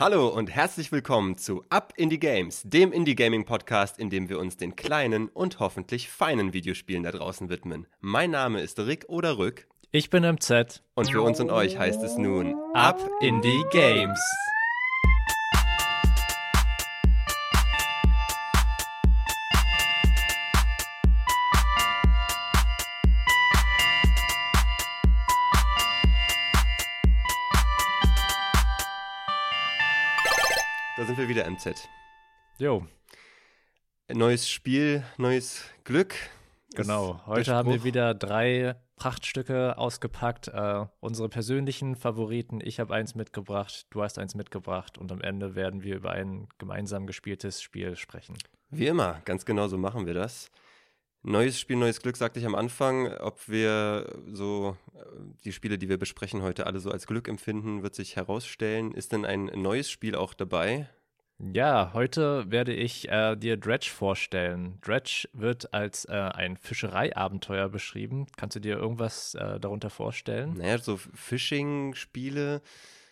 Hallo und herzlich willkommen zu Up Indie Games, dem Indie Gaming Podcast, in dem wir uns den kleinen und hoffentlich feinen Videospielen da draußen widmen. Mein Name ist Rick oder Rück. Ich bin MZ. Und für uns und euch heißt es nun Up Indie Games. Sind wir wieder, MZ. Jo, Neues Spiel, neues Glück. genau. Heute haben wir wieder drei Prachtstücke ausgepackt. Äh, unsere persönlichen Favoriten. Ich habe eins mitgebracht, du hast eins mitgebracht und am Ende werden wir über ein gemeinsam gespieltes Spiel sprechen. Wie immer, ganz genau so machen wir das. Neues Spiel, neues Glück, sagte ich am Anfang. Ob wir so äh, die Spiele, die wir besprechen heute, alle so als Glück empfinden, wird sich herausstellen. Ist denn ein neues Spiel auch dabei? Ja, heute werde ich äh, dir Dredge vorstellen. Dredge wird als äh, ein Fischereiabenteuer beschrieben. Kannst du dir irgendwas äh, darunter vorstellen? Naja, so Phishing-Spiele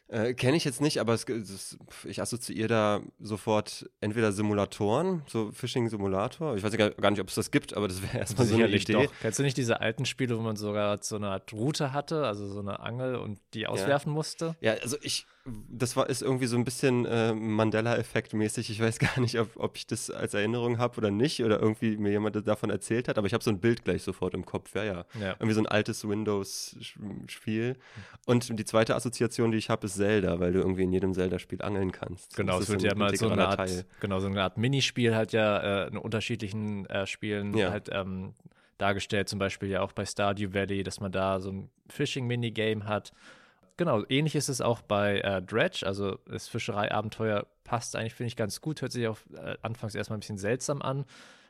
äh, kenne ich jetzt nicht, aber es, es, ich assoziiere da sofort entweder Simulatoren, so Phishing-Simulator. Ich weiß ja gar, gar nicht, ob es das gibt, aber das wäre erstmal so eine Sicherlich Idee. doch. Kennst du nicht diese alten Spiele, wo man sogar so eine Art Route hatte, also so eine Angel und die auswerfen musste? Ja, also ich, das war ist irgendwie so ein bisschen äh, Mandela-Effekt mäßig. Ich weiß gar nicht, ob, ob ich das als Erinnerung habe oder nicht oder irgendwie mir jemand davon erzählt hat, aber ich habe so ein Bild gleich sofort im Kopf. Ja, ja. Ja. Irgendwie so ein altes Windows-Spiel. Und die zweite Assoziation, die ich habe, ist Zelda, weil du irgendwie in jedem Zelda-Spiel angeln kannst. Genau, Das es wird ja immer so eine Art, Teil. genau, so eine Art Minispiel halt ja äh, in unterschiedlichen äh, Spielen Ja. halt ähm, dargestellt, zum Beispiel ja auch bei Stardew Valley, dass man da so ein Fishing-Minigame hat. Genau, ähnlich ist es auch bei äh, Dredge, also das Fischereiabenteuer passt eigentlich, finde ich, ganz gut, hört sich auch äh, anfangs erstmal ein bisschen seltsam an,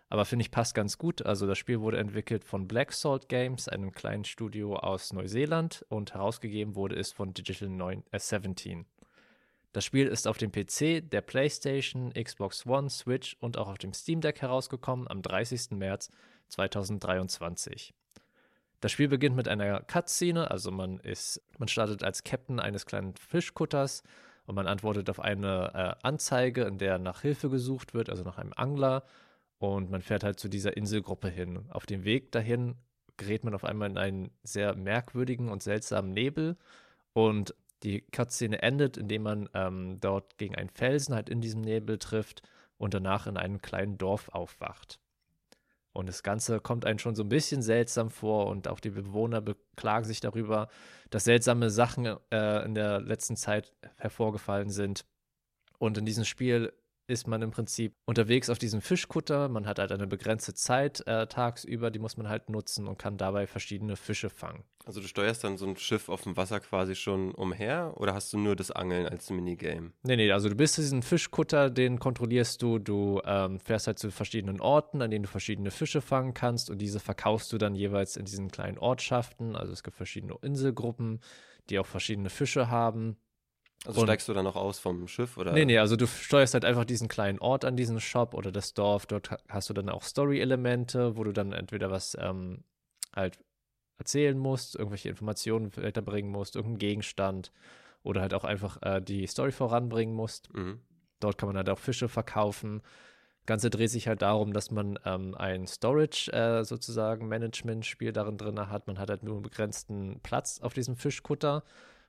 aber finde ich passt ganz gut. Also das Spiel wurde entwickelt von Black Salt Games, einem kleinen Studio aus Neuseeland und herausgegeben wurde es von Digital 9, äh, 17. Das Spiel ist auf dem PC, der PlayStation, Xbox One, Switch und auch auf dem Steam Deck herausgekommen am 30. März 2023. Das Spiel beginnt mit einer Cutscene, also man ist, man startet als Captain eines kleinen Fischkutters und man antwortet auf eine äh, Anzeige, in der nach Hilfe gesucht wird, also nach einem Angler. Und man fährt halt zu dieser Inselgruppe hin. Auf dem Weg dahin gerät man auf einmal in einen sehr merkwürdigen und seltsamen Nebel. Und die Cutscene endet, indem man ähm, dort gegen einen Felsen halt in diesem Nebel trifft und danach in einem kleinen Dorf aufwacht. Und das Ganze kommt einem schon so ein bisschen seltsam vor und auch die Bewohner beklagen sich darüber, dass seltsame Sachen äh, in der letzten Zeit hervorgefallen sind. Und in diesem Spiel ist man im Prinzip unterwegs auf diesem Fischkutter. Man hat halt eine begrenzte Zeit äh, tagsüber, die muss man halt nutzen und kann dabei verschiedene Fische fangen. Also du steuerst dann so ein Schiff auf dem Wasser quasi schon umher oder hast du nur das Angeln als Minigame? Nee, nee, also du bist diesen Fischkutter, den kontrollierst du. Du ähm, fährst halt zu verschiedenen Orten, an denen du verschiedene Fische fangen kannst und diese verkaufst du dann jeweils in diesen kleinen Ortschaften. Also es gibt verschiedene Inselgruppen, die auch verschiedene Fische haben. Also Und- steigst du dann auch aus vom Schiff oder? Nee, nee, also du steuerst halt einfach diesen kleinen Ort an diesen Shop oder das Dorf. Dort ha- hast du dann auch Story-Elemente, wo du dann entweder was ähm, halt erzählen musst, irgendwelche Informationen weiterbringen musst, irgendeinen Gegenstand oder halt auch einfach äh, die Story voranbringen musst. Mhm. Dort kann man halt auch Fische verkaufen. Das Ganze dreht sich halt darum, dass man ähm, ein Storage äh, sozusagen Management-Spiel darin drin hat. Man hat halt nur einen begrenzten Platz auf diesem Fischkutter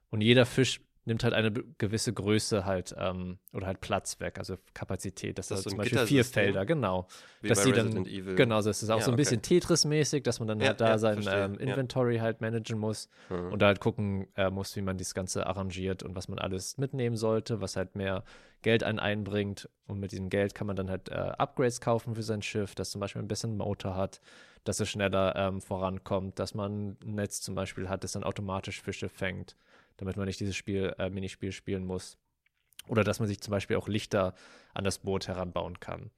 und jeder Fisch nimmt halt eine gewisse Größe halt ähm, oder halt Platz weg, also Kapazität. Das, Das ist ist so zum Beispiel vier? Felder, genau. Wie dass bei dann, Resident Evil. genau, das ist auch Ja, so ein okay. bisschen Tetris-mäßig, dass man dann Ja, halt da ja, sein ähm. Inventory halt managen muss Mhm. und da halt gucken äh, muss, wie man das Ganze arrangiert und was man alles mitnehmen sollte, was halt mehr Geld einen einbringt. Und mit diesem Geld kann man dann halt äh, Upgrades kaufen für sein Schiff, das zum Beispiel ein bisschen Motor hat, dass es schneller ähm, vorankommt, dass man ein Netz zum Beispiel hat, das dann automatisch Fische fängt, damit man nicht dieses Spiel, äh, Minispiel spielen muss. Oder dass man sich zum Beispiel auch Lichter an das Boot heranbauen kann.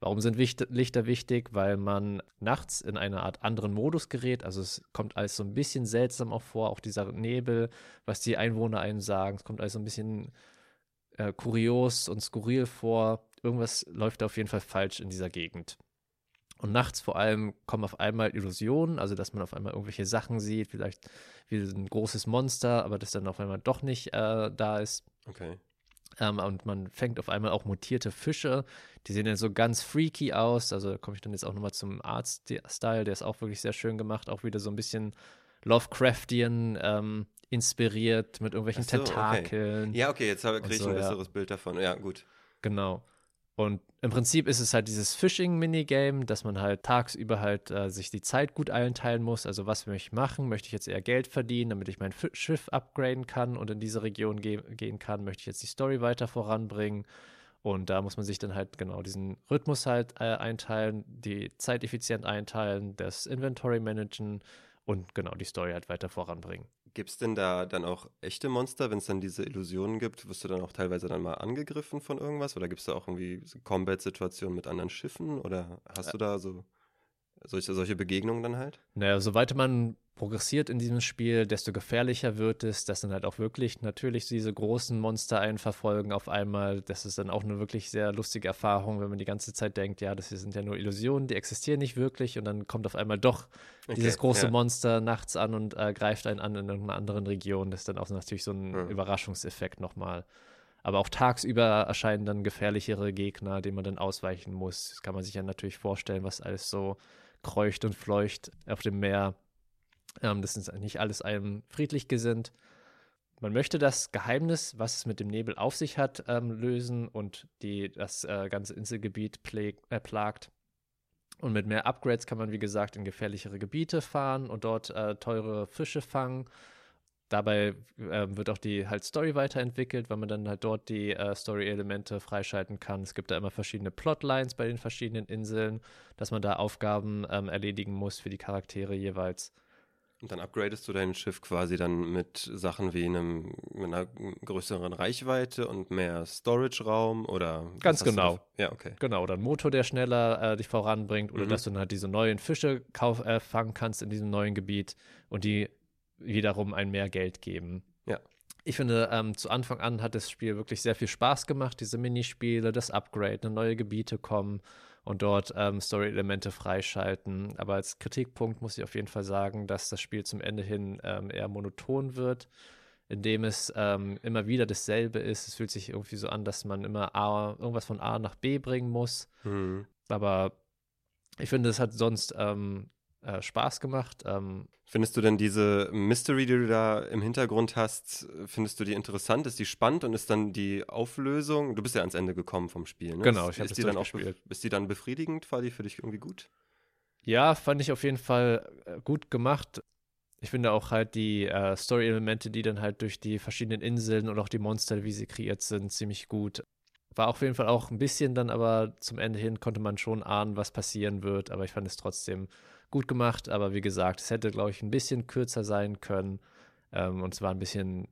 Warum sind Lichter wichtig? Weil man nachts in eine Art anderen Modus gerät. Also es kommt alles so ein bisschen seltsam auch vor, auch dieser Nebel, was die Einwohner einem sagen. Es kommt alles so ein bisschen äh, kurios und skurril vor. Irgendwas läuft auf jeden Fall falsch in dieser Gegend. Und nachts vor allem kommen auf einmal Illusionen, also dass man auf einmal irgendwelche Sachen sieht, vielleicht wie ein großes Monster, aber das dann auf einmal doch nicht äh, da ist. Okay. Ähm, und man fängt auf einmal auch mutierte Fische. Die sehen dann so ganz freaky aus. Also da komme ich dann jetzt auch nochmal zum Art-Style. Der ist auch wirklich sehr schön gemacht. Auch wieder so ein bisschen Lovecraftian ähm, inspiriert mit irgendwelchen so, Tentakeln. Okay. Ja, okay, jetzt kriege ich so, ein besseres ja. Bild davon. Ja, gut. Genau. Und im Prinzip ist es halt dieses Fishing-Minigame, dass man halt tagsüber halt äh, sich die Zeit gut einteilen muss. Also was möchte ich machen? Möchte ich jetzt eher Geld verdienen, damit ich mein Schiff upgraden kann und in diese Region ge gehen kann? Möchte ich jetzt die Story weiter voranbringen? Und da muss man sich dann halt genau diesen Rhythmus halt äh, einteilen, die Zeit effizient einteilen, das Inventory managen und genau die Story halt weiter voranbringen. Gibt es denn da dann auch echte Monster, wenn es dann diese Illusionen gibt? Wirst du dann auch teilweise dann mal angegriffen von irgendwas? Oder gibt es da auch irgendwie Combat-Situationen mit anderen Schiffen? Oder hast ja. du da so solche, solche Begegnungen dann halt? Naja, soweit man progressiert in diesem Spiel, desto gefährlicher wird es, dass dann halt auch wirklich natürlich diese großen Monster einen verfolgen auf einmal. Das ist dann auch eine wirklich sehr lustige Erfahrung, wenn man die ganze Zeit denkt, ja, das sind ja nur Illusionen, die existieren nicht wirklich und dann kommt auf einmal doch okay, dieses große ja. Monster nachts an und äh, greift einen an in irgendeiner anderen Region. Das ist dann auch natürlich so ein mhm. Überraschungseffekt nochmal. Aber auch tagsüber erscheinen dann gefährlichere Gegner, denen man dann ausweichen muss. Das kann man sich ja natürlich vorstellen, was alles so kreucht und fleucht auf dem Meer. Ähm, das ist nicht alles einem friedlich gesinnt. Man möchte das Geheimnis, was es mit dem Nebel auf sich hat, ähm, lösen und die, das äh, ganze Inselgebiet äh, plagt. Und mit mehr Upgrades kann man, wie gesagt, in gefährlichere Gebiete fahren und dort äh, teure Fische fangen dabei äh, wird auch die halt Story weiterentwickelt, weil man dann halt dort die äh, Story-Elemente freischalten kann. Es gibt da immer verschiedene Plotlines bei den verschiedenen Inseln, dass man da Aufgaben ähm, erledigen muss für die Charaktere jeweils. Und dann upgradest du dein Schiff quasi dann mit Sachen wie einem, mit einer größeren Reichweite und mehr Storage-Raum oder? Ganz genau. Ja, okay. Genau, oder ein Motor, der schneller äh, dich voranbringt oder mhm. dass du dann halt diese neuen Fische kauf, äh, fangen kannst in diesem neuen Gebiet und die wiederum ein mehr Geld geben. Ja. Ich finde, ähm, zu Anfang an hat das Spiel wirklich sehr viel Spaß gemacht, diese Minispiele, das Upgrade, neue Gebiete kommen und dort ähm, Story-Elemente freischalten. Aber als Kritikpunkt muss ich auf jeden Fall sagen, dass das Spiel zum Ende hin ähm, eher monoton wird, indem es ähm, immer wieder dasselbe ist. Es fühlt sich irgendwie so an, dass man immer A, irgendwas von A nach B bringen muss. Mhm. Aber ich finde, es hat sonst ähm, äh, Spaß gemacht. Ähm, findest du denn diese Mystery, die du da im Hintergrund hast, findest du die interessant? Ist die spannend und ist dann die Auflösung? Du bist ja ans Ende gekommen vom Spiel, ne? Genau, ich habe die dann auch Ist die dann befriedigend? War die für dich irgendwie gut? Ja, fand ich auf jeden Fall äh, gut gemacht. Ich finde auch halt die äh, Story-Elemente, die dann halt durch die verschiedenen Inseln und auch die Monster, wie sie kreiert sind, ziemlich gut. War auf jeden Fall auch ein bisschen dann, aber zum Ende hin konnte man schon ahnen, was passieren wird. Aber ich fand es trotzdem gut gemacht, aber wie gesagt, es hätte, glaube ich, ein bisschen kürzer sein können. Ähm, und zwar ein bisschen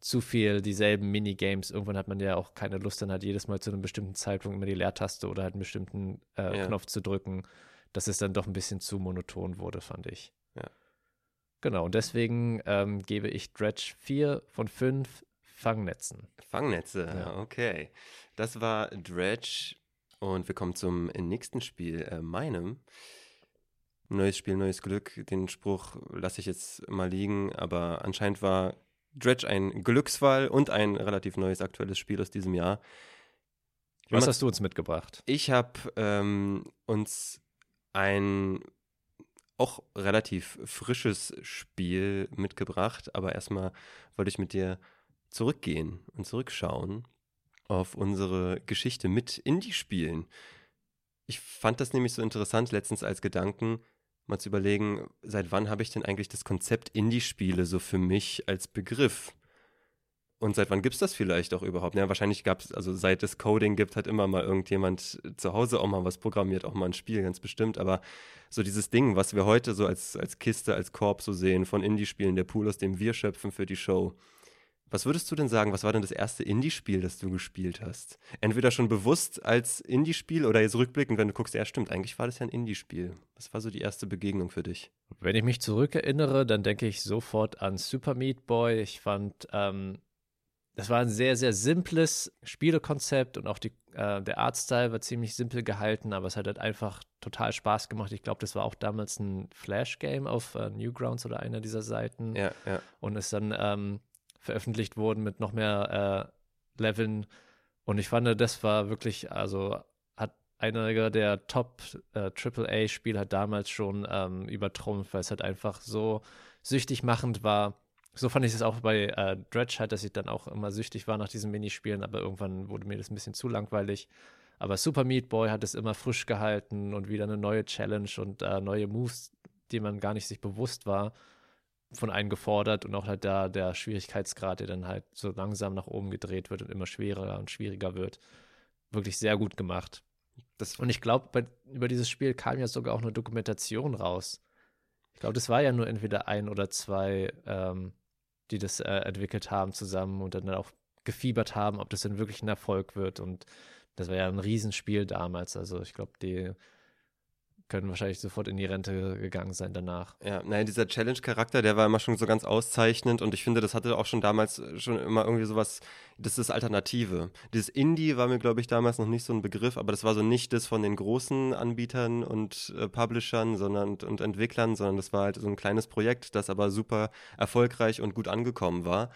zu viel dieselben Minigames. Irgendwann hat man ja auch keine Lust, dann halt jedes Mal zu einem bestimmten Zeitpunkt immer die Leertaste oder halt einen bestimmten äh, ja. Knopf zu drücken, dass es dann doch ein bisschen zu monoton wurde, fand ich. Ja. Genau, und deswegen ähm, gebe ich Dredge 4 von 5 Fangnetzen. Fangnetze, ja. okay. Das war Dredge und wir kommen zum nächsten Spiel, äh, meinem. Neues Spiel, neues Glück. Den Spruch lasse ich jetzt mal liegen, aber anscheinend war Dredge ein Glücksfall und ein relativ neues aktuelles Spiel aus diesem Jahr. Was hast du uns mitgebracht? Ich habe ähm, uns ein auch relativ frisches Spiel mitgebracht, aber erstmal wollte ich mit dir zurückgehen und zurückschauen auf unsere Geschichte mit Indie-Spielen. Ich fand das nämlich so interessant letztens als Gedanken, mal zu überlegen, seit wann habe ich denn eigentlich das Konzept Indie-Spiele so für mich als Begriff? Und seit wann gibt es das vielleicht auch überhaupt? Ja, wahrscheinlich gab es, also seit es Coding gibt, hat immer mal irgendjemand zu Hause auch mal was programmiert, auch mal ein Spiel, ganz bestimmt. Aber so dieses Ding, was wir heute so als, als Kiste, als Korb so sehen von Indie-Spielen, der Pool, aus dem wir schöpfen für die Show, was würdest du denn sagen, was war denn das erste Indie-Spiel, das du gespielt hast? Entweder schon bewusst als Indie-Spiel oder jetzt rückblickend, wenn du guckst, ja stimmt, eigentlich war das ja ein Indie-Spiel. Was war so die erste Begegnung für dich? Wenn ich mich zurückerinnere, dann denke ich sofort an Super Meat Boy. Ich fand, ähm, das war ein sehr, sehr simples Spielekonzept und auch die, äh, der Artstyle war ziemlich simpel gehalten, aber es hat halt einfach total Spaß gemacht. Ich glaube, das war auch damals ein Flash-Game auf äh, Newgrounds oder einer dieser Seiten. Ja, ja. Und es dann ähm, veröffentlicht wurden mit noch mehr Leveln. Und ich fand, das war wirklich, also hat einer der Top äh, AAA-Spiele hat damals schon ähm, übertrumpft, weil es halt einfach so süchtig machend war. So fand ich es auch bei äh, Dredge halt, dass ich dann auch immer süchtig war nach diesen Minispielen, aber irgendwann wurde mir das ein bisschen zu langweilig. Aber Super Meat Boy hat es immer frisch gehalten und wieder eine neue Challenge und äh, neue Moves, die man gar nicht sich bewusst war, von einem gefordert und auch halt da der Schwierigkeitsgrad, der dann halt so langsam nach oben gedreht wird und immer schwerer und schwieriger wird, wirklich sehr gut gemacht. Das und ich glaube, über dieses Spiel kam ja sogar auch eine Dokumentation raus. Ich glaube, das war ja nur entweder ein oder zwei, ähm, die das äh, entwickelt haben zusammen und dann auch gefiebert haben, ob das denn wirklich ein Erfolg wird. Und das war ja ein Riesenspiel damals. Also ich glaube, die können wahrscheinlich sofort in die Rente gegangen sein danach. Ja, naja, dieser Challenge-Charakter, der war immer schon so ganz auszeichnend und ich finde, das hatte auch schon damals schon immer irgendwie sowas, das ist Alternative. Dieses Indie war mir, glaube ich, damals noch nicht so ein Begriff, aber das war so nicht das von den großen Anbietern und äh, Publishern sondern, und Entwicklern, sondern das war halt so ein kleines Projekt, das aber super erfolgreich und gut angekommen war.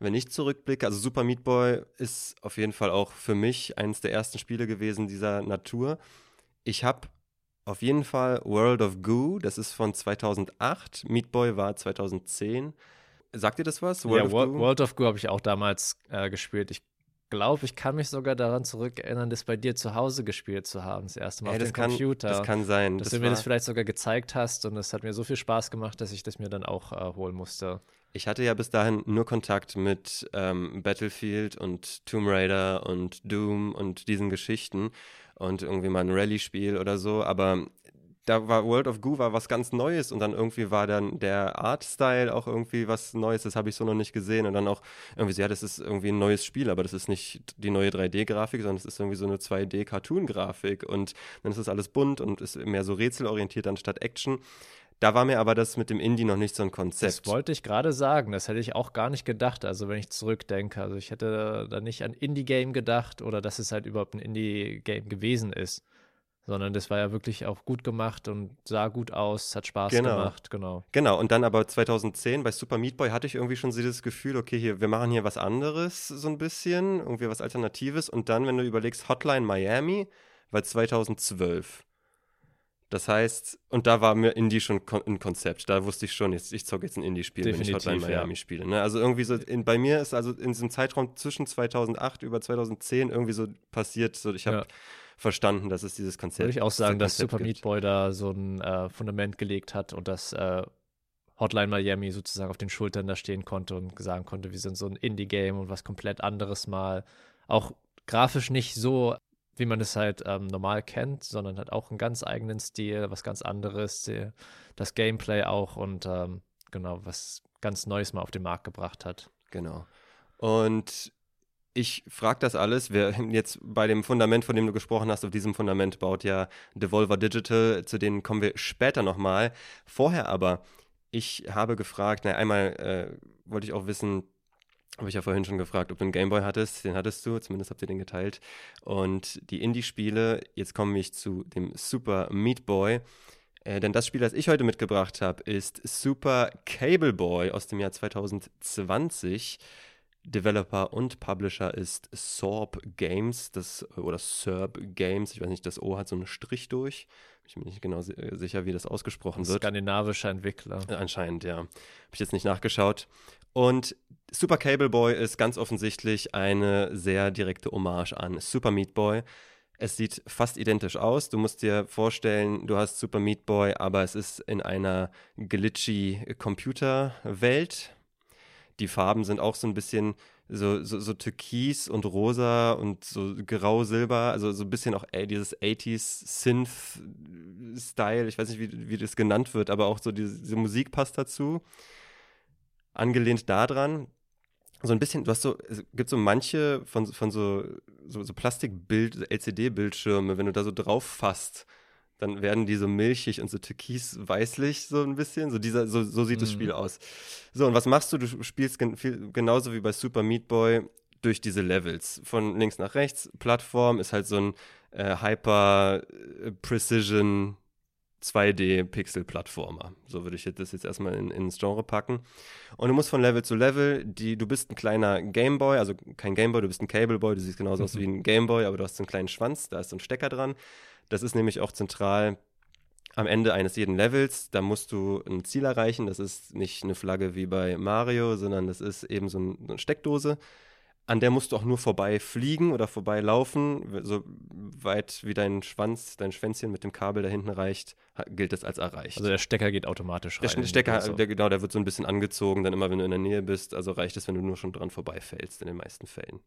Wenn ich zurückblicke, also Super Meat Boy ist auf jeden Fall auch für mich eines der ersten Spiele gewesen dieser Natur. Ich habe auf jeden Fall World of Goo, das ist von 2008. Meat Boy war 2010. Sagt ihr das was? World ja, of World, Goo? World of Goo habe ich auch damals äh, gespielt. Ich glaube, ich kann mich sogar daran zurückerinnern, das bei dir zu Hause gespielt zu haben, das erste Mal hey, auf dem kann, Computer. Das kann sein. Dass das du mir das vielleicht sogar gezeigt hast und es hat mir so viel Spaß gemacht, dass ich das mir dann auch äh, holen musste. Ich hatte ja bis dahin nur Kontakt mit ähm, Battlefield und Tomb Raider und Doom und diesen Geschichten und irgendwie mal ein Rallye-Spiel oder so, aber da war World of Goo war was ganz Neues und dann irgendwie war dann der Art-Style auch irgendwie was Neues, das habe ich so noch nicht gesehen und dann auch irgendwie, ja, das ist irgendwie ein neues Spiel, aber das ist nicht die neue 3D-Grafik, sondern es ist irgendwie so eine 2D-Cartoon-Grafik und dann ist das alles bunt und ist mehr so rätselorientiert anstatt Action. Da war mir aber das mit dem Indie noch nicht so ein Konzept. Das wollte ich gerade sagen. Das hätte ich auch gar nicht gedacht. Also, wenn ich zurückdenke. Also, ich hätte da nicht an Indie-Game gedacht oder dass es halt überhaupt ein Indie-Game gewesen ist. Sondern das war ja wirklich auch gut gemacht und sah gut aus, hat Spaß genau. gemacht, genau. Genau, und dann aber 2010 bei Super Meat Boy hatte ich irgendwie schon so dieses Gefühl, okay, hier, wir machen hier was anderes so ein bisschen, irgendwie was Alternatives. Und dann, wenn du überlegst, Hotline Miami war 2012. Das heißt, und da war mir Indie schon ein Konzept. Da wusste ich schon, jetzt, ich zocke jetzt ein Indie-Spiel, wenn ich Hotline Miami ja. spiele. Ne? Also irgendwie so, in, bei mir ist also in diesem Zeitraum zwischen 2008 über 2010 irgendwie so passiert, so ich habe ja. verstanden, dass es dieses Konzept Würde ich auch sagen, dass Super Meat Boy da so ein äh, Fundament gelegt hat und dass äh, Hotline Miami sozusagen auf den Schultern da stehen konnte und sagen konnte, wir sind so ein Indie-Game und was komplett anderes mal. Auch grafisch nicht so wie man es halt ähm, normal kennt, sondern hat auch einen ganz eigenen Stil, was ganz anderes, die, das Gameplay auch und ähm, genau, was ganz Neues mal auf den Markt gebracht hat. Genau. Und ich frage das alles. Wir jetzt bei dem Fundament, von dem du gesprochen hast, auf diesem Fundament baut ja Devolver Digital, zu denen kommen wir später nochmal. Vorher aber, ich habe gefragt, na, einmal äh, wollte ich auch wissen, habe ich ja vorhin schon gefragt, ob du einen Gameboy hattest. Den hattest du, zumindest habt ihr den geteilt. Und die Indie-Spiele, jetzt komme ich zu dem Super Meat Boy. Äh, denn das Spiel, das ich heute mitgebracht habe, ist Super Cable Boy aus dem Jahr 2020. Developer und Publisher ist Sorb Games, das, oder Serb Games, ich weiß nicht, das O hat so einen Strich durch. Ich bin nicht genau sicher, wie das ausgesprochen wird. Skandinavischer Entwickler. Anscheinend, ja. Habe ich jetzt nicht nachgeschaut. Und Super Cable Boy ist ganz offensichtlich eine sehr direkte Hommage an Super Meat Boy. Es sieht fast identisch aus. Du musst dir vorstellen, du hast Super Meat Boy, aber es ist in einer glitchy Computerwelt. Die Farben sind auch so ein bisschen so, so, so türkis und rosa und so grau-silber, also so ein bisschen auch ey, dieses 80s Synth-Style. Ich weiß nicht, wie, wie das genannt wird, aber auch so diese, diese Musik passt dazu angelehnt daran, so ein bisschen, du hast so, es gibt so manche von, von so, so, so Plastikbild, LCD-Bildschirme, wenn du da so drauf fasst, dann werden die so milchig und so türkis-weißlich so ein bisschen. So, dieser, so, so sieht mhm. das Spiel aus. So, und was machst du? Du spielst gen viel, genauso wie bei Super Meat Boy durch diese Levels. Von links nach rechts. Plattform ist halt so ein äh, Hyper-Precision 2D-Pixel-Plattformer. So würde ich das jetzt erstmal in, ins Genre packen. Und du musst von Level zu Level, die, du bist ein kleiner Gameboy, also kein Gameboy, du bist ein Cableboy, du siehst genauso mhm. aus wie ein Gameboy, aber du hast einen kleinen Schwanz, da ist so ein Stecker dran. Das ist nämlich auch zentral am Ende eines jeden Levels, da musst du ein Ziel erreichen. Das ist nicht eine Flagge wie bei Mario, sondern das ist eben so, ein, so eine Steckdose an der musst du auch nur vorbei fliegen oder vorbeilaufen. So weit wie dein Schwanz, dein Schwänzchen mit dem Kabel da hinten reicht, gilt das als erreicht. Also der Stecker geht automatisch rein. Der Stecker, so. der, genau, der wird so ein bisschen angezogen, dann immer, wenn du in der Nähe bist. Also reicht es, wenn du nur schon dran vorbeifällst, in den meisten Fällen.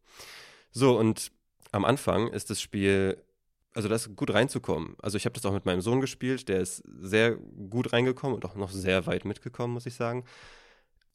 So, und am Anfang ist das Spiel, also das gut reinzukommen. Also ich habe das auch mit meinem Sohn gespielt, der ist sehr gut reingekommen und auch noch sehr weit mitgekommen, muss ich sagen.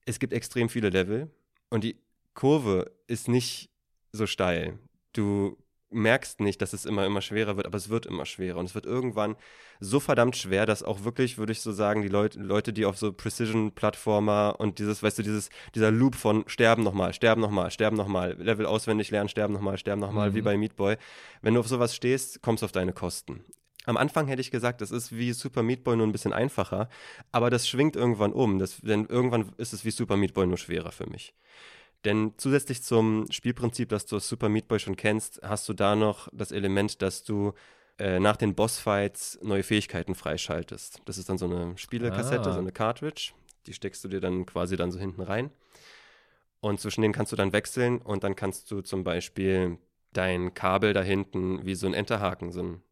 Es gibt extrem viele Level und die Kurve ist nicht so steil. Du merkst nicht, dass es immer, immer schwerer wird, aber es wird immer schwerer. Und es wird irgendwann so verdammt schwer, dass auch wirklich, würde ich so sagen, die Leute, Leute, die auf so Precision-Plattformer und dieses, weißt du, dieses, dieser Loop von sterben nochmal, sterben nochmal, sterben nochmal, Level auswendig lernen, sterben nochmal, sterben nochmal, mhm. wie bei Meat Boy. Wenn du auf sowas stehst, kommst du auf deine Kosten. Am Anfang hätte ich gesagt, das ist wie Super Meat Boy nur ein bisschen einfacher, aber das schwingt irgendwann um. Das, denn irgendwann ist es wie Super Meat Boy nur schwerer für mich. Denn zusätzlich zum Spielprinzip, das du aus Super Meat Boy schon kennst, hast du da noch das Element, dass du äh, nach den Bossfights neue Fähigkeiten freischaltest. Das ist dann so eine Spielekassette, ah. so eine Cartridge. Die steckst du dir dann quasi dann so hinten rein. Und zwischen denen kannst du dann wechseln und dann kannst du zum Beispiel dein Kabel da hinten wie so ein Enterhaken, so ein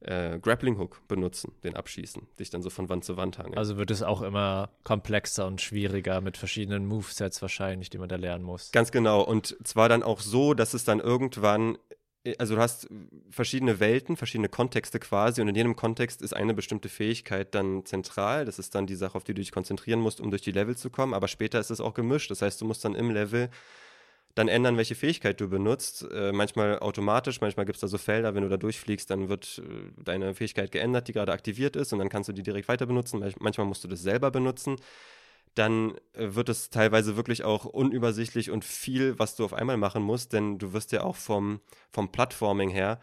äh, Grappling Hook benutzen, den abschießen, dich dann so von Wand zu Wand hangeln. Also wird es auch immer komplexer und schwieriger mit verschiedenen Movesets wahrscheinlich, die man da lernen muss. Ganz genau. Und zwar dann auch so, dass es dann irgendwann äh, also du hast verschiedene Welten, verschiedene Kontexte quasi und in jedem Kontext ist eine bestimmte Fähigkeit dann zentral. Das ist dann die Sache, auf die du dich konzentrieren musst, um durch die Level zu kommen. Aber später ist es auch gemischt. Das heißt, du musst dann im Level dann ändern, welche Fähigkeit du benutzt. Äh, manchmal automatisch, manchmal gibt es da so Felder, wenn du da durchfliegst, dann wird äh, deine Fähigkeit geändert, die gerade aktiviert ist und dann kannst du die direkt weiter benutzen. Manchmal musst du das selber benutzen. Dann äh, wird es teilweise wirklich auch unübersichtlich und viel, was du auf einmal machen musst, denn du wirst ja auch vom, vom Plattforming her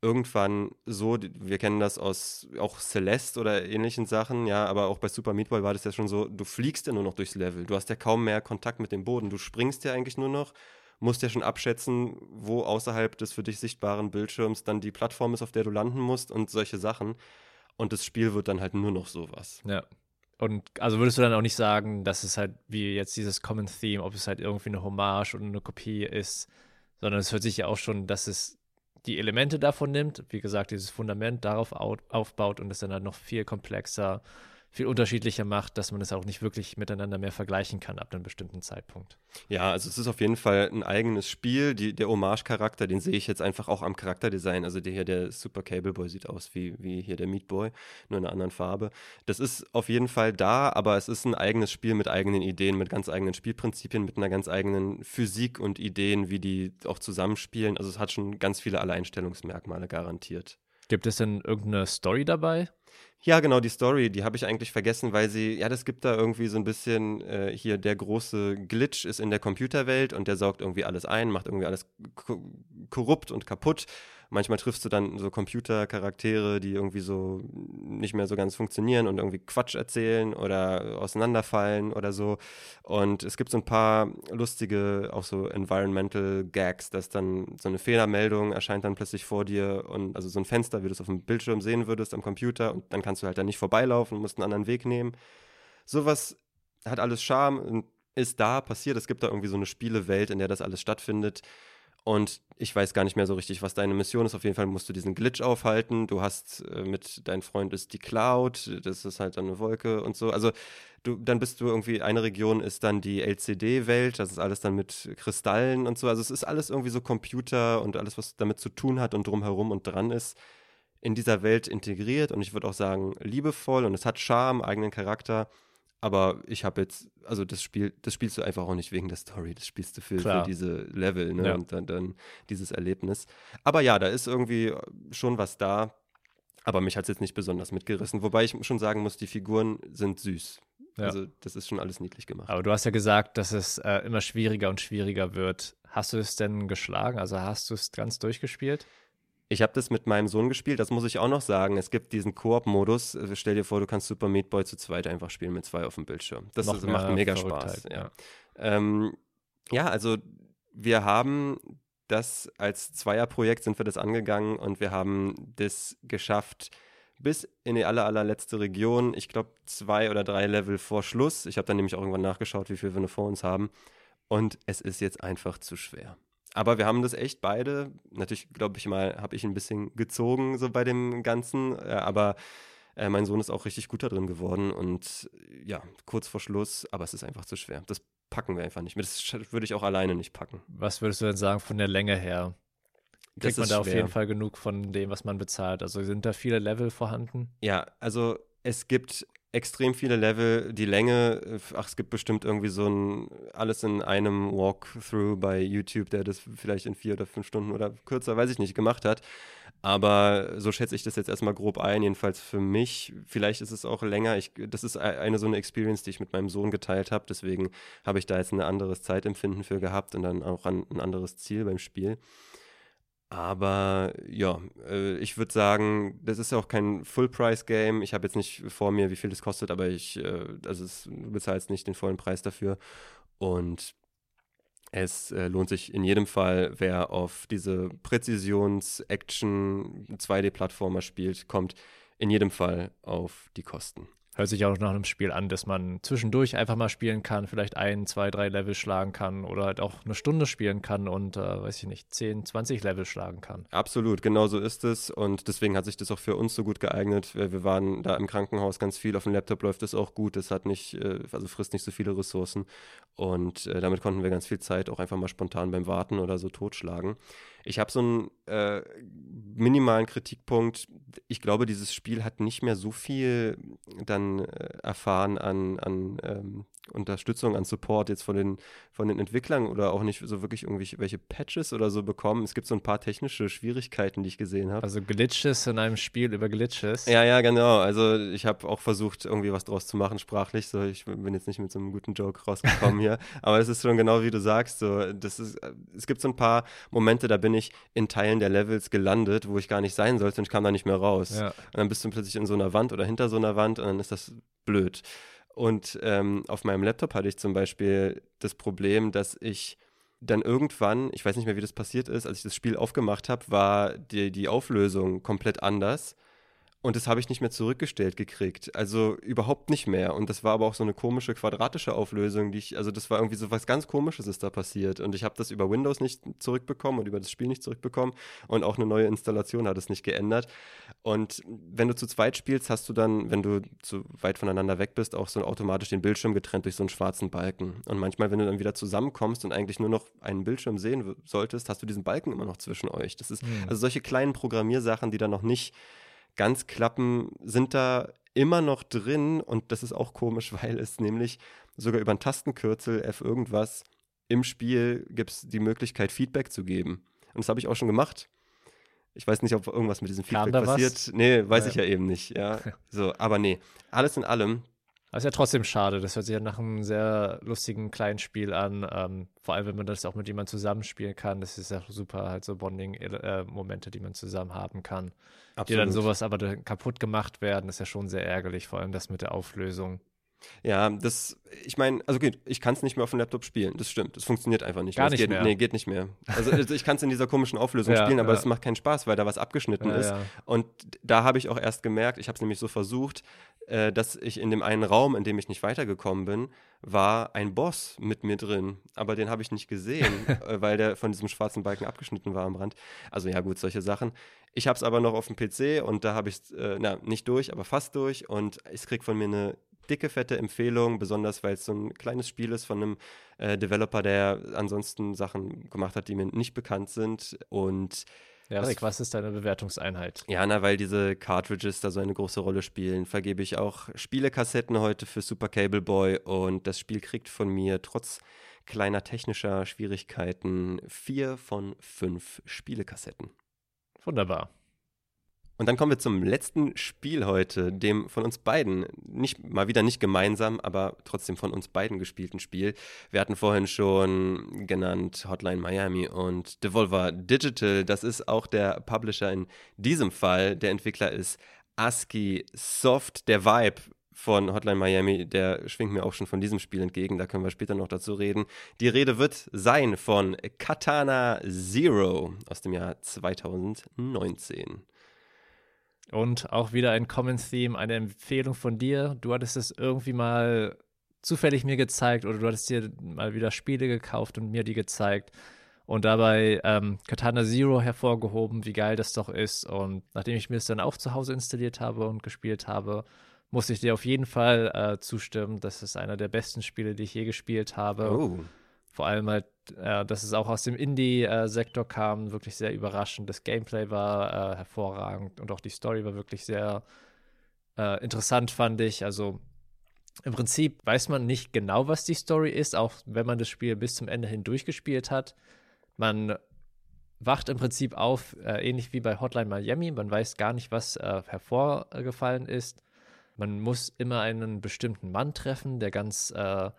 irgendwann so, wir kennen das aus auch Celeste oder ähnlichen Sachen, ja, aber auch bei Super Meat Boy war das ja schon so, du fliegst ja nur noch durchs Level, du hast ja kaum mehr Kontakt mit dem Boden, du springst ja eigentlich nur noch, musst ja schon abschätzen, wo außerhalb des für dich sichtbaren Bildschirms dann die Plattform ist, auf der du landen musst und solche Sachen. Und das Spiel wird dann halt nur noch sowas. Ja. Und also würdest du dann auch nicht sagen, dass es halt wie jetzt dieses Common Theme, ob es halt irgendwie eine Hommage oder eine Kopie ist, sondern es hört sich ja auch schon, dass es die Elemente davon nimmt, wie gesagt, dieses Fundament darauf aufbaut und es dann halt noch viel komplexer viel unterschiedlicher macht, dass man es auch nicht wirklich miteinander mehr vergleichen kann ab einem bestimmten Zeitpunkt. Ja, also es ist auf jeden Fall ein eigenes Spiel. Die, der Hommage-Charakter, den sehe ich jetzt einfach auch am Charakterdesign. Also der hier, der Super Cable Boy sieht aus wie, wie hier der Meat Boy, nur in einer anderen Farbe. Das ist auf jeden Fall da, aber es ist ein eigenes Spiel mit eigenen Ideen, mit ganz eigenen Spielprinzipien, mit einer ganz eigenen Physik und Ideen, wie die auch zusammenspielen. Also es hat schon ganz viele Alleinstellungsmerkmale garantiert. Gibt es denn irgendeine Story dabei? Ja, genau, die Story, die habe ich eigentlich vergessen, weil sie, ja, das gibt da irgendwie so ein bisschen, äh, hier der große Glitch ist in der Computerwelt und der saugt irgendwie alles ein, macht irgendwie alles korrupt und kaputt manchmal triffst du dann so Computercharaktere, die irgendwie so nicht mehr so ganz funktionieren und irgendwie Quatsch erzählen oder auseinanderfallen oder so. Und es gibt so ein paar lustige, auch so Environmental Gags, dass dann so eine Fehlermeldung erscheint dann plötzlich vor dir und also so ein Fenster, wie du es auf dem Bildschirm sehen würdest am Computer und dann kannst du halt da nicht vorbeilaufen, musst einen anderen Weg nehmen. Sowas hat alles Charme und ist da passiert. Es gibt da irgendwie so eine Spielewelt, in der das alles stattfindet. Und ich weiß gar nicht mehr so richtig, was deine Mission ist. Auf jeden Fall musst du diesen Glitch aufhalten. Du hast äh, mit deinem Freund ist die Cloud, das ist halt dann eine Wolke und so. Also du, dann bist du irgendwie, eine Region ist dann die LCD-Welt, das ist alles dann mit Kristallen und so. Also es ist alles irgendwie so Computer und alles, was damit zu tun hat und drumherum und dran ist, in dieser Welt integriert und ich würde auch sagen liebevoll und es hat Charme, eigenen Charakter. Aber ich habe jetzt, also das Spiel, das spielst du einfach auch nicht wegen der Story, das spielst du für, für diese Level ne? Ja. und dann, dann dieses Erlebnis. Aber ja, da ist irgendwie schon was da, aber mich hat es jetzt nicht besonders mitgerissen. Wobei ich schon sagen muss, die Figuren sind süß. Ja. Also das ist schon alles niedlich gemacht. Aber du hast ja gesagt, dass es äh, immer schwieriger und schwieriger wird. Hast du es denn geschlagen? Also hast du es ganz durchgespielt? Ich habe das mit meinem Sohn gespielt, das muss ich auch noch sagen. Es gibt diesen Koop-Modus. Also stell dir vor, du kannst Super Meat Boy zu zweit einfach spielen mit zwei auf dem Bildschirm. Das ist, macht mega Spaß. Ja. Ja. Ähm, ja, also wir haben das als Zweierprojekt sind wir das angegangen und wir haben das geschafft bis in die aller, allerletzte Region. Ich glaube, zwei oder drei Level vor Schluss. Ich habe dann nämlich auch irgendwann nachgeschaut, wie viel wir noch vor uns haben. Und es ist jetzt einfach zu schwer. Aber wir haben das echt beide. Natürlich, glaube ich mal, habe ich ein bisschen gezogen so bei dem Ganzen. Äh, aber äh, mein Sohn ist auch richtig gut da drin geworden. Und ja, kurz vor Schluss, aber es ist einfach zu schwer. Das packen wir einfach nicht mehr. Das würde ich auch alleine nicht packen. Was würdest du denn sagen von der Länge her? Kriegt man da schwer. auf jeden Fall genug von dem, was man bezahlt? Also sind da viele Level vorhanden? Ja, also es gibt extrem viele Level, die Länge, ach, es gibt bestimmt irgendwie so ein alles in einem Walkthrough bei YouTube, der das vielleicht in vier oder fünf Stunden oder kürzer, weiß ich nicht, gemacht hat. Aber so schätze ich das jetzt erstmal grob ein, jedenfalls für mich. Vielleicht ist es auch länger. Ich, das ist eine so eine Experience, die ich mit meinem Sohn geteilt habe. Deswegen habe ich da jetzt ein anderes Zeitempfinden für gehabt und dann auch ein anderes Ziel beim Spiel. Aber ja, äh, ich würde sagen, das ist ja auch kein Full-Price-Game. Ich habe jetzt nicht vor mir, wie viel das kostet, aber ich, äh, also es, du bezahlst nicht den vollen Preis dafür. Und es äh, lohnt sich in jedem Fall, wer auf diese Präzisions-Action-2D-Plattformer spielt, kommt in jedem Fall auf die Kosten. Hört sich auch nach einem Spiel an, das man zwischendurch einfach mal spielen kann, vielleicht ein, zwei, drei Level schlagen kann oder halt auch eine Stunde spielen kann und, äh, weiß ich nicht, 10, 20 Level schlagen kann. Absolut, genau so ist es und deswegen hat sich das auch für uns so gut geeignet. Wir waren da im Krankenhaus ganz viel, auf dem Laptop läuft es auch gut, es hat nicht, äh, also frisst nicht so viele Ressourcen und äh, damit konnten wir ganz viel Zeit auch einfach mal spontan beim Warten oder so totschlagen. Ich habe so einen äh, minimalen Kritikpunkt. Ich glaube, dieses Spiel hat nicht mehr so viel dann äh, erfahren an, an ähm, Unterstützung, an Support jetzt von den, von den Entwicklern oder auch nicht so wirklich irgendwelche Patches oder so bekommen. Es gibt so ein paar technische Schwierigkeiten, die ich gesehen habe. Also Glitches in einem Spiel über Glitches. Ja, ja, genau. Also ich habe auch versucht, irgendwie was draus zu machen, sprachlich. So, ich bin jetzt nicht mit so einem guten Joke rausgekommen hier. Aber es ist schon genau wie du sagst. So, das ist, es gibt so ein paar Momente, da bin ich in Teilen der Levels gelandet, wo ich gar nicht sein sollte und ich kam da nicht mehr raus. Ja. Und dann bist du plötzlich in so einer Wand oder hinter so einer Wand und dann ist das blöd. Und ähm, auf meinem Laptop hatte ich zum Beispiel das Problem, dass ich dann irgendwann, ich weiß nicht mehr, wie das passiert ist, als ich das Spiel aufgemacht habe, war die, die Auflösung komplett anders. Und das habe ich nicht mehr zurückgestellt gekriegt. Also überhaupt nicht mehr. Und das war aber auch so eine komische quadratische Auflösung, die ich, also das war irgendwie so was ganz Komisches ist da passiert. Und ich habe das über Windows nicht zurückbekommen und über das Spiel nicht zurückbekommen. Und auch eine neue Installation hat es nicht geändert. Und wenn du zu zweit spielst, hast du dann, wenn du zu weit voneinander weg bist, auch so automatisch den Bildschirm getrennt durch so einen schwarzen Balken. Und manchmal, wenn du dann wieder zusammenkommst und eigentlich nur noch einen Bildschirm sehen solltest, hast du diesen Balken immer noch zwischen euch. Das ist mhm. also solche kleinen Programmiersachen, die dann noch nicht ganz klappen, sind da immer noch drin und das ist auch komisch, weil es nämlich sogar über ein Tastenkürzel F irgendwas im Spiel gibt es die Möglichkeit, Feedback zu geben. Und das habe ich auch schon gemacht. Ich weiß nicht, ob irgendwas mit diesem Feedback passiert. Was? Nee, weiß ja. ich ja eben nicht, ja. So, aber nee, alles in allem das ist ja trotzdem schade. Das hört sich ja nach einem sehr lustigen kleinen Spiel an. Ähm, vor allem, wenn man das auch mit jemandem zusammenspielen kann. Das ist ja super, halt so Bonding-Momente, die man zusammen haben kann. Absolut. Die dann sowas aber kaputt gemacht werden, ist ja schon sehr ärgerlich. Vor allem das mit der Auflösung. Ja, das, ich meine, also geht, ich kann es nicht mehr auf dem Laptop spielen, das stimmt. Das funktioniert einfach nicht. Gar mehr. nicht geht, mehr. Nee, geht nicht mehr. Also, also ich kann es in dieser komischen Auflösung ja, spielen, aber es ja. macht keinen Spaß, weil da was abgeschnitten ja, ist. Und da habe ich auch erst gemerkt, ich habe es nämlich so versucht, äh, dass ich in dem einen Raum, in dem ich nicht weitergekommen bin, war ein Boss mit mir drin. Aber den habe ich nicht gesehen, äh, weil der von diesem schwarzen Balken abgeschnitten war am Rand. Also ja, gut, solche Sachen. Ich habe es aber noch auf dem PC und da habe ich es, äh, na, nicht durch, aber fast durch. Und ich kriege von mir eine dicke, fette Empfehlung, besonders weil es so ein kleines Spiel ist von einem äh, Developer, der ansonsten Sachen gemacht hat, die mir nicht bekannt sind. Und ja, Rick, was ist deine Bewertungseinheit? Ja, na, weil diese Cartridges da so eine große Rolle spielen, vergebe ich auch Spielekassetten heute für Super Cable Boy und das Spiel kriegt von mir trotz kleiner technischer Schwierigkeiten vier von fünf Spielekassetten. Wunderbar. Und dann kommen wir zum letzten Spiel heute, dem von uns beiden, nicht, mal wieder nicht gemeinsam, aber trotzdem von uns beiden gespielten Spiel. Wir hatten vorhin schon genannt Hotline Miami und Devolver Digital. Das ist auch der Publisher in diesem Fall. Der Entwickler ist ASCII Soft. Der Vibe von Hotline Miami, der schwingt mir auch schon von diesem Spiel entgegen. Da können wir später noch dazu reden. Die Rede wird sein von Katana Zero aus dem Jahr 2019. Und auch wieder ein Common Theme, eine Empfehlung von dir. Du hattest es irgendwie mal zufällig mir gezeigt oder du hattest dir mal wieder Spiele gekauft und mir die gezeigt und dabei ähm, Katana Zero hervorgehoben, wie geil das doch ist. Und nachdem ich mir es dann auch zu Hause installiert habe und gespielt habe, muss ich dir auf jeden Fall äh, zustimmen. Das ist einer der besten Spiele, die ich je gespielt habe. Oh. Vor allem halt, äh, dass es auch aus dem Indie-Sektor kam, wirklich sehr überraschend. Das Gameplay war äh, hervorragend und auch die Story war wirklich sehr äh, interessant, fand ich. Also im Prinzip weiß man nicht genau, was die Story ist, auch wenn man das Spiel bis zum Ende hin durchgespielt hat. Man wacht im Prinzip auf, äh, ähnlich wie bei Hotline Miami. Man weiß gar nicht, was äh, hervorgefallen ist. Man muss immer einen bestimmten Mann treffen, der ganz äh,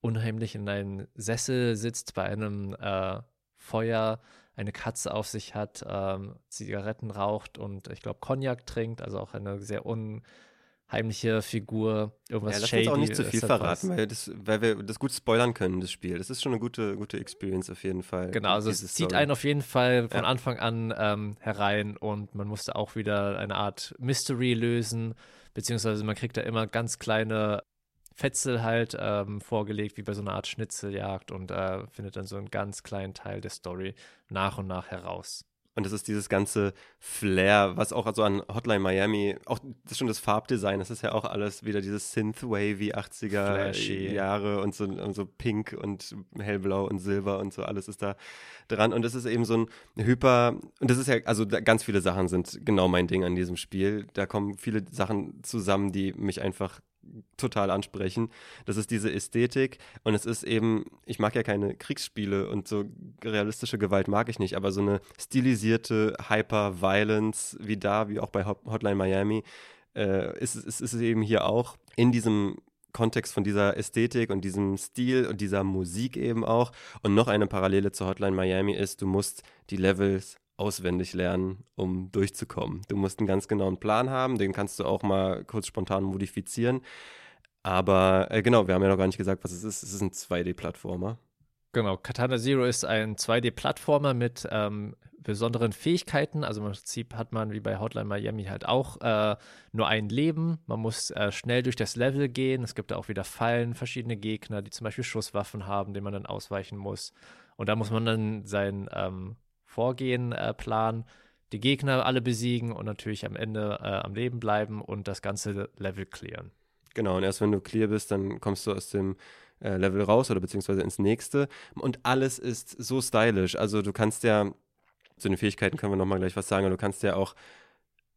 unheimlich in einem Sessel sitzt bei einem äh, Feuer, eine Katze auf sich hat, ähm, Zigaretten raucht und ich glaube Cognac trinkt, also auch eine sehr unheimliche Figur. Irgendwas ja, lass shady uns auch nicht zu viel verraten, weil, das, weil wir das gut spoilern können, das Spiel. Das ist schon eine gute, gute Experience auf jeden Fall. Genau, also es zieht einen auf jeden Fall von ja. Anfang an ähm, herein und man musste auch wieder eine Art Mystery lösen, beziehungsweise man kriegt da immer ganz kleine Fetzel halt ähm, vorgelegt, wie bei so einer Art Schnitzeljagd und äh, findet dann so einen ganz kleinen Teil der Story nach und nach heraus. Und das ist dieses ganze Flair, was auch so an Hotline Miami, auch das schon das Farbdesign, das ist ja auch alles wieder dieses Synthwavy 80er Flashy. Jahre und so, und so pink und hellblau und silber und so, alles ist da dran. Und das ist eben so ein Hyper, und das ist ja, also ganz viele Sachen sind genau mein Ding an diesem Spiel. Da kommen viele Sachen zusammen, die mich einfach total ansprechen. Das ist diese Ästhetik und es ist eben, ich mag ja keine Kriegsspiele und so realistische Gewalt mag ich nicht, aber so eine stilisierte Hyper-Violence wie da, wie auch bei Hotline Miami, äh, ist, ist, ist es eben hier auch in diesem Kontext von dieser Ästhetik und diesem Stil und dieser Musik eben auch. Und noch eine Parallele zu Hotline Miami ist, du musst die Levels auswendig lernen, um durchzukommen. Du musst einen ganz genauen Plan haben, den kannst du auch mal kurz spontan modifizieren. Aber äh, genau, wir haben ja noch gar nicht gesagt, was es ist. Es ist ein 2D-Plattformer. Genau, Katana Zero ist ein 2D-Plattformer mit ähm, besonderen Fähigkeiten. Also im Prinzip hat man wie bei Hotline Miami halt auch äh, nur ein Leben. Man muss äh, schnell durch das Level gehen. Es gibt da auch wieder Fallen, verschiedene Gegner, die zum Beispiel Schusswaffen haben, denen man dann ausweichen muss. Und da muss man dann sein ähm, Vorgehen äh, planen, die Gegner alle besiegen und natürlich am Ende äh, am Leben bleiben und das ganze Level clearen. Genau, und erst wenn du clear bist, dann kommst du aus dem äh, Level raus oder beziehungsweise ins nächste. Und alles ist so stylisch. Also du kannst ja, zu den Fähigkeiten können wir nochmal gleich was sagen, aber du kannst ja auch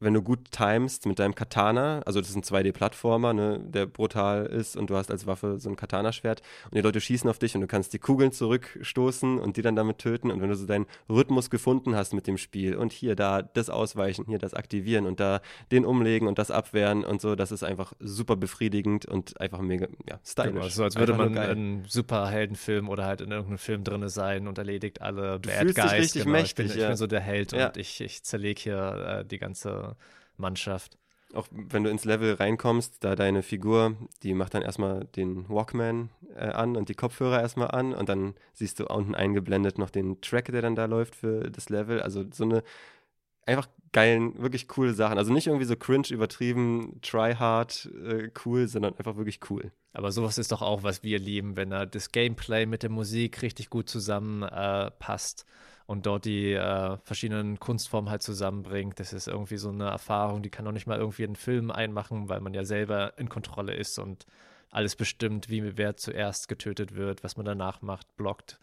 wenn du gut timest mit deinem Katana, also das ist ein 2D-Plattformer, ne, der brutal ist und du hast als Waffe so ein Katana-Schwert und die Leute schießen auf dich und du kannst die Kugeln zurückstoßen und die dann damit töten und wenn du so deinen Rhythmus gefunden hast mit dem Spiel und hier, da das ausweichen, hier das aktivieren und da den umlegen und das abwehren und so, das ist einfach super befriedigend und einfach mega, ja, stylisch. Genau, so als würde man in einem Superheldenfilm oder halt in irgendeinem Film drin sein und erledigt alle du Bad Guys. Dich richtig genau. mächtig, ich, bin, ja. ich bin so der Held ja. und ich, ich zerlege hier äh, die ganze Mannschaft. Auch wenn du ins Level reinkommst, da deine Figur, die macht dann erstmal den Walkman äh, an und die Kopfhörer erstmal an und dann siehst du unten eingeblendet noch den Track, der dann da läuft für das Level. Also so eine einfach geilen, wirklich coole Sachen. Also nicht irgendwie so cringe übertrieben, try hard äh, cool, sondern einfach wirklich cool. Aber sowas ist doch auch, was wir lieben, wenn da das Gameplay mit der Musik richtig gut zusammenpasst. Äh, und dort die äh, verschiedenen Kunstformen halt zusammenbringt. Das ist irgendwie so eine Erfahrung, die kann auch nicht mal irgendwie einen Film einmachen, weil man ja selber in Kontrolle ist und alles bestimmt, wie wer zuerst getötet wird, was man danach macht, blockt.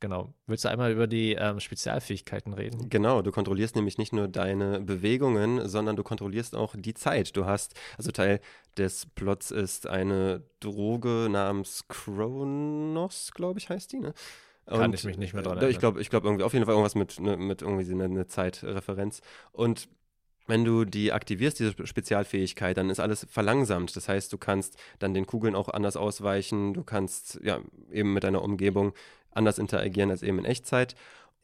Genau. Willst du einmal über die ähm, Spezialfähigkeiten reden? Genau, du kontrollierst nämlich nicht nur deine Bewegungen, sondern du kontrollierst auch die Zeit. Du hast, also Teil des Plots ist eine Droge namens Kronos, glaube ich, heißt die, ne? Kann ich mich nicht mehr dran erinnern. Ich glaube, ich glaube irgendwie auf jeden Fall irgendwas mit, ne, mit irgendwie eine, eine Zeitreferenz. Und wenn du die aktivierst, diese Spezialfähigkeit, dann ist alles verlangsamt. Das heißt, du kannst dann den Kugeln auch anders ausweichen, du kannst ja eben mit deiner Umgebung anders interagieren als eben in Echtzeit.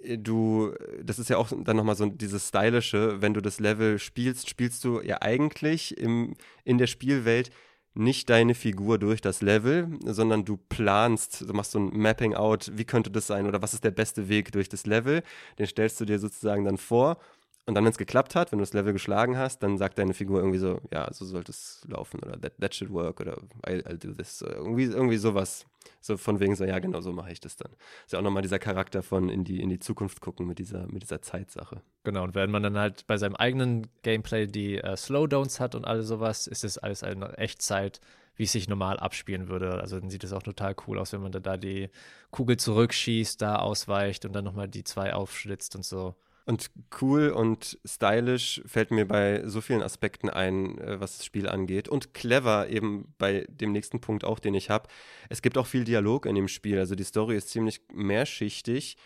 Du, das ist ja auch dann nochmal so dieses Stylische, wenn du das Level spielst, spielst du ja eigentlich im, in der Spielwelt nicht deine Figur durch das Level, sondern du planst, du machst so ein Mapping out, wie könnte das sein oder was ist der beste Weg durch das Level. Den stellst du dir sozusagen dann vor und dann, wenn es geklappt hat, wenn du das Level geschlagen hast, dann sagt deine Figur irgendwie so, ja, so sollte es laufen oder that, that should work oder I'll, I'll do this. Irgendwie, irgendwie sowas. So von wegen so, ja, genau so mache ich das dann. Ist ja auch nochmal dieser Charakter von in die, in die Zukunft gucken mit dieser, mit dieser Zeitsache. Genau, und wenn man dann halt bei seinem eigenen Gameplay die äh, Slowdowns hat und alles sowas, ist es alles eine Echtzeit, wie es sich normal abspielen würde. Also dann sieht es auch total cool aus, wenn man da die Kugel zurückschießt, da ausweicht und dann nochmal die zwei aufschlitzt und so. Und cool und stylisch fällt mir bei so vielen Aspekten ein, äh, was das Spiel angeht. Und clever eben bei dem nächsten Punkt auch, den ich habe. Es gibt auch viel Dialog in dem Spiel. Also die Story ist ziemlich mehrschichtig.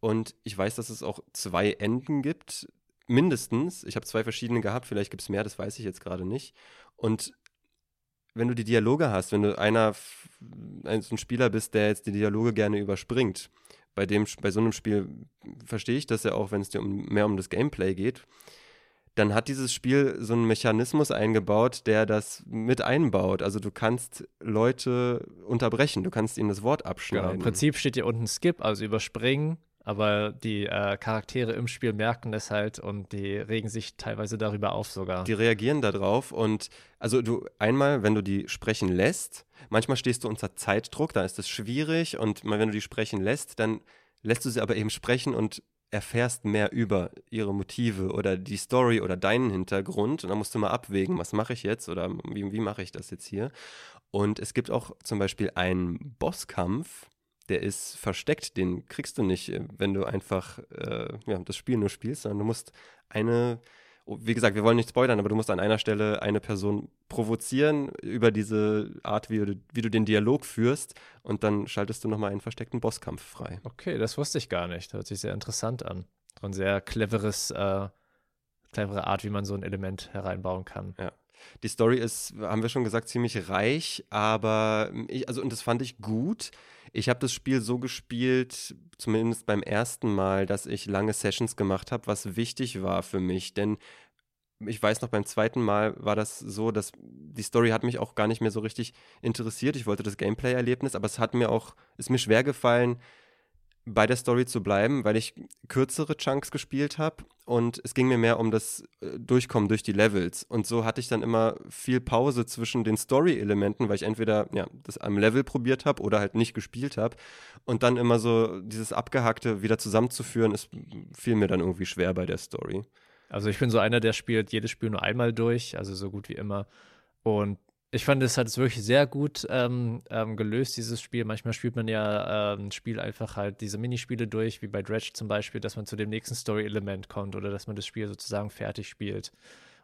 Und ich weiß, dass es auch zwei Enden gibt. Mindestens. Ich habe zwei verschiedene gehabt. Vielleicht gibt es mehr, das weiß ich jetzt gerade nicht. Und wenn du die Dialoge hast, wenn du einer, ein, so ein Spieler bist, der jetzt die Dialoge gerne überspringt, bei, dem, bei so einem Spiel verstehe ich das ja auch, wenn es dir um, mehr um das Gameplay geht, dann hat dieses Spiel so einen Mechanismus eingebaut, der das mit einbaut. Also du kannst Leute unterbrechen, du kannst ihnen das Wort abschneiden. Genau, Im Prinzip steht hier unten Skip, also überspringen, aber die äh, Charaktere im Spiel merken das halt und die regen sich teilweise darüber auf sogar. Die reagieren darauf und also du einmal, wenn du die sprechen lässt, Manchmal stehst du unter Zeitdruck, da ist es schwierig und wenn du die sprechen lässt, dann lässt du sie aber eben sprechen und erfährst mehr über ihre Motive oder die Story oder deinen Hintergrund und dann musst du mal abwägen, was mache ich jetzt oder wie, wie mache ich das jetzt hier. Und es gibt auch zum Beispiel einen Bosskampf, der ist versteckt, den kriegst du nicht, wenn du einfach äh, ja, das Spiel nur spielst, sondern du musst eine wie gesagt, wir wollen nicht spoilern, aber du musst an einer Stelle eine Person provozieren über diese Art, wie du, wie du den Dialog führst und dann schaltest du nochmal einen versteckten Bosskampf frei. Okay, das wusste ich gar nicht. Hört sich sehr interessant an. Ein sehr cleveres, äh, clevere Art, wie man so ein Element hereinbauen kann. Ja. Die Story ist, haben wir schon gesagt, ziemlich reich, aber ich, also, und das fand ich gut. Ich habe das Spiel so gespielt, zumindest beim ersten Mal, dass ich lange Sessions gemacht habe, was wichtig war für mich. Denn ich weiß noch, beim zweiten Mal war das so, dass die Story hat mich auch gar nicht mehr so richtig interessiert. Ich wollte das Gameplay-Erlebnis, aber es hat mir auch, ist mir schwer gefallen, bei der Story zu bleiben, weil ich kürzere Chunks gespielt habe und es ging mir mehr um das äh, Durchkommen durch die Levels. Und so hatte ich dann immer viel Pause zwischen den Story-Elementen, weil ich entweder ja, das am Level probiert habe oder halt nicht gespielt habe. Und dann immer so dieses Abgehackte wieder zusammenzuführen, ist, fiel mir dann irgendwie schwer bei der Story. Also ich bin so einer, der spielt jedes Spiel nur einmal durch, also so gut wie immer. Und ich fand, es hat es wirklich sehr gut ähm, ähm, gelöst, dieses Spiel. Manchmal spielt man ja ähm, ein Spiel einfach halt diese Minispiele durch, wie bei Dredge zum Beispiel, dass man zu dem nächsten Story-Element kommt oder dass man das Spiel sozusagen fertig spielt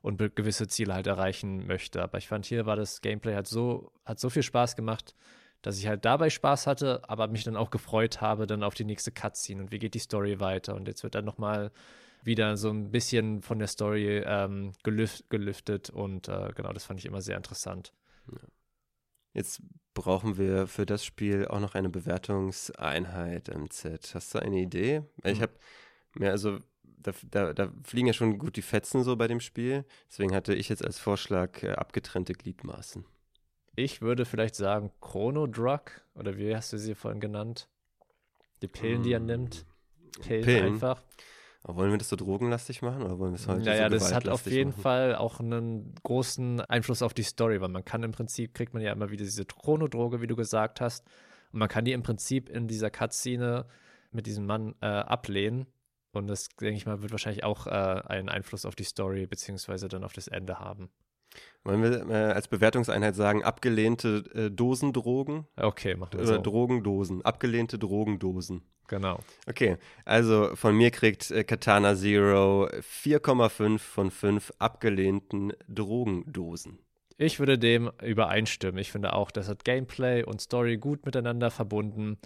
und gewisse Ziele halt erreichen möchte. Aber ich fand, hier war das Gameplay hat so, hat so viel Spaß gemacht, dass ich halt dabei Spaß hatte, aber mich dann auch gefreut habe, dann auf die nächste Cutscene und wie geht die Story weiter. Und jetzt wird dann nochmal wieder so ein bisschen von der Story ähm, gelüft, gelüftet und äh, genau, das fand ich immer sehr interessant. Jetzt brauchen wir für das Spiel auch noch eine Bewertungseinheit im Z. Hast du eine Idee? Ich mhm. habe mir also da, da, da, fliegen ja schon gut die Fetzen so bei dem Spiel. Deswegen hatte ich jetzt als Vorschlag äh, abgetrennte Gliedmaßen. Ich würde vielleicht sagen Chrono Drug oder wie hast du sie vorhin genannt? Die Pillen, die er nimmt. Pillen, Pillen. einfach. Aber wollen wir das so drogenlastig machen oder wollen wir es heute Naja, so das hat auf jeden machen? Fall auch einen großen Einfluss auf die Story, weil man kann im Prinzip, kriegt man ja immer wieder diese Chronodroge, wie du gesagt hast. Und man kann die im Prinzip in dieser Cutscene mit diesem Mann äh, ablehnen. Und das, denke ich mal, wird wahrscheinlich auch äh, einen Einfluss auf die Story beziehungsweise dann auf das Ende haben. Wollen wir äh, als Bewertungseinheit sagen, abgelehnte äh, Dosendrogen? Okay, machen wir Oder so. Drogendosen. Abgelehnte Drogendosen. Genau. Okay, also von mir kriegt äh, Katana Zero 4,5 von 5 abgelehnten Drogendosen. Ich würde dem übereinstimmen. Ich finde auch, das hat Gameplay und Story gut miteinander verbunden.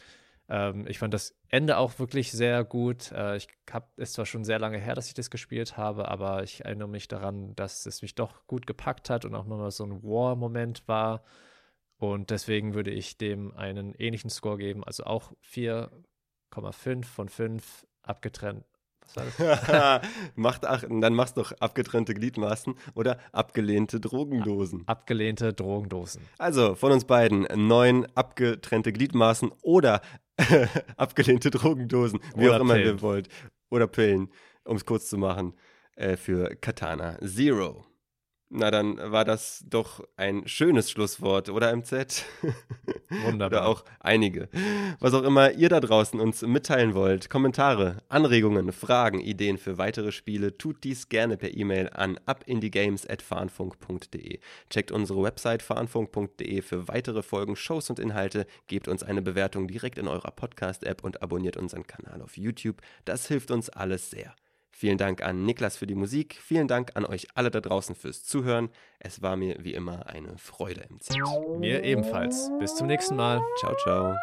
Ähm, ich fand das Ende auch wirklich sehr gut. Äh, ich habe es zwar schon sehr lange her, dass ich das gespielt habe, aber ich erinnere mich daran, dass es mich doch gut gepackt hat und auch nochmal so ein War-Moment war. Und deswegen würde ich dem einen ähnlichen Score geben, also auch 4,5 von 5 abgetrennt Macht ach, dann machst du doch abgetrennte Gliedmaßen oder abgelehnte Drogendosen. Abgelehnte Drogendosen. Also von uns beiden neun abgetrennte Gliedmaßen oder abgelehnte Drogendosen, wie oder auch immer Pillen. ihr wollt. Oder Pillen, um es kurz zu machen, äh, für Katana Zero. Na, dann war das doch ein schönes Schlusswort, oder MZ? Wunderbar. oder auch einige. Was auch immer ihr da draußen uns mitteilen wollt, Kommentare, Anregungen, Fragen, Ideen für weitere Spiele, tut dies gerne per E-Mail an abindiegames.fahnfunk.de. Checkt unsere Website fahnfunk.de für weitere Folgen, Shows und Inhalte, gebt uns eine Bewertung direkt in eurer Podcast-App und abonniert unseren Kanal auf YouTube. Das hilft uns alles sehr. Vielen Dank an Niklas für die Musik. Vielen Dank an euch alle da draußen fürs Zuhören. Es war mir wie immer eine Freude im Ziel. Mir ebenfalls. Bis zum nächsten Mal. Ciao, ciao.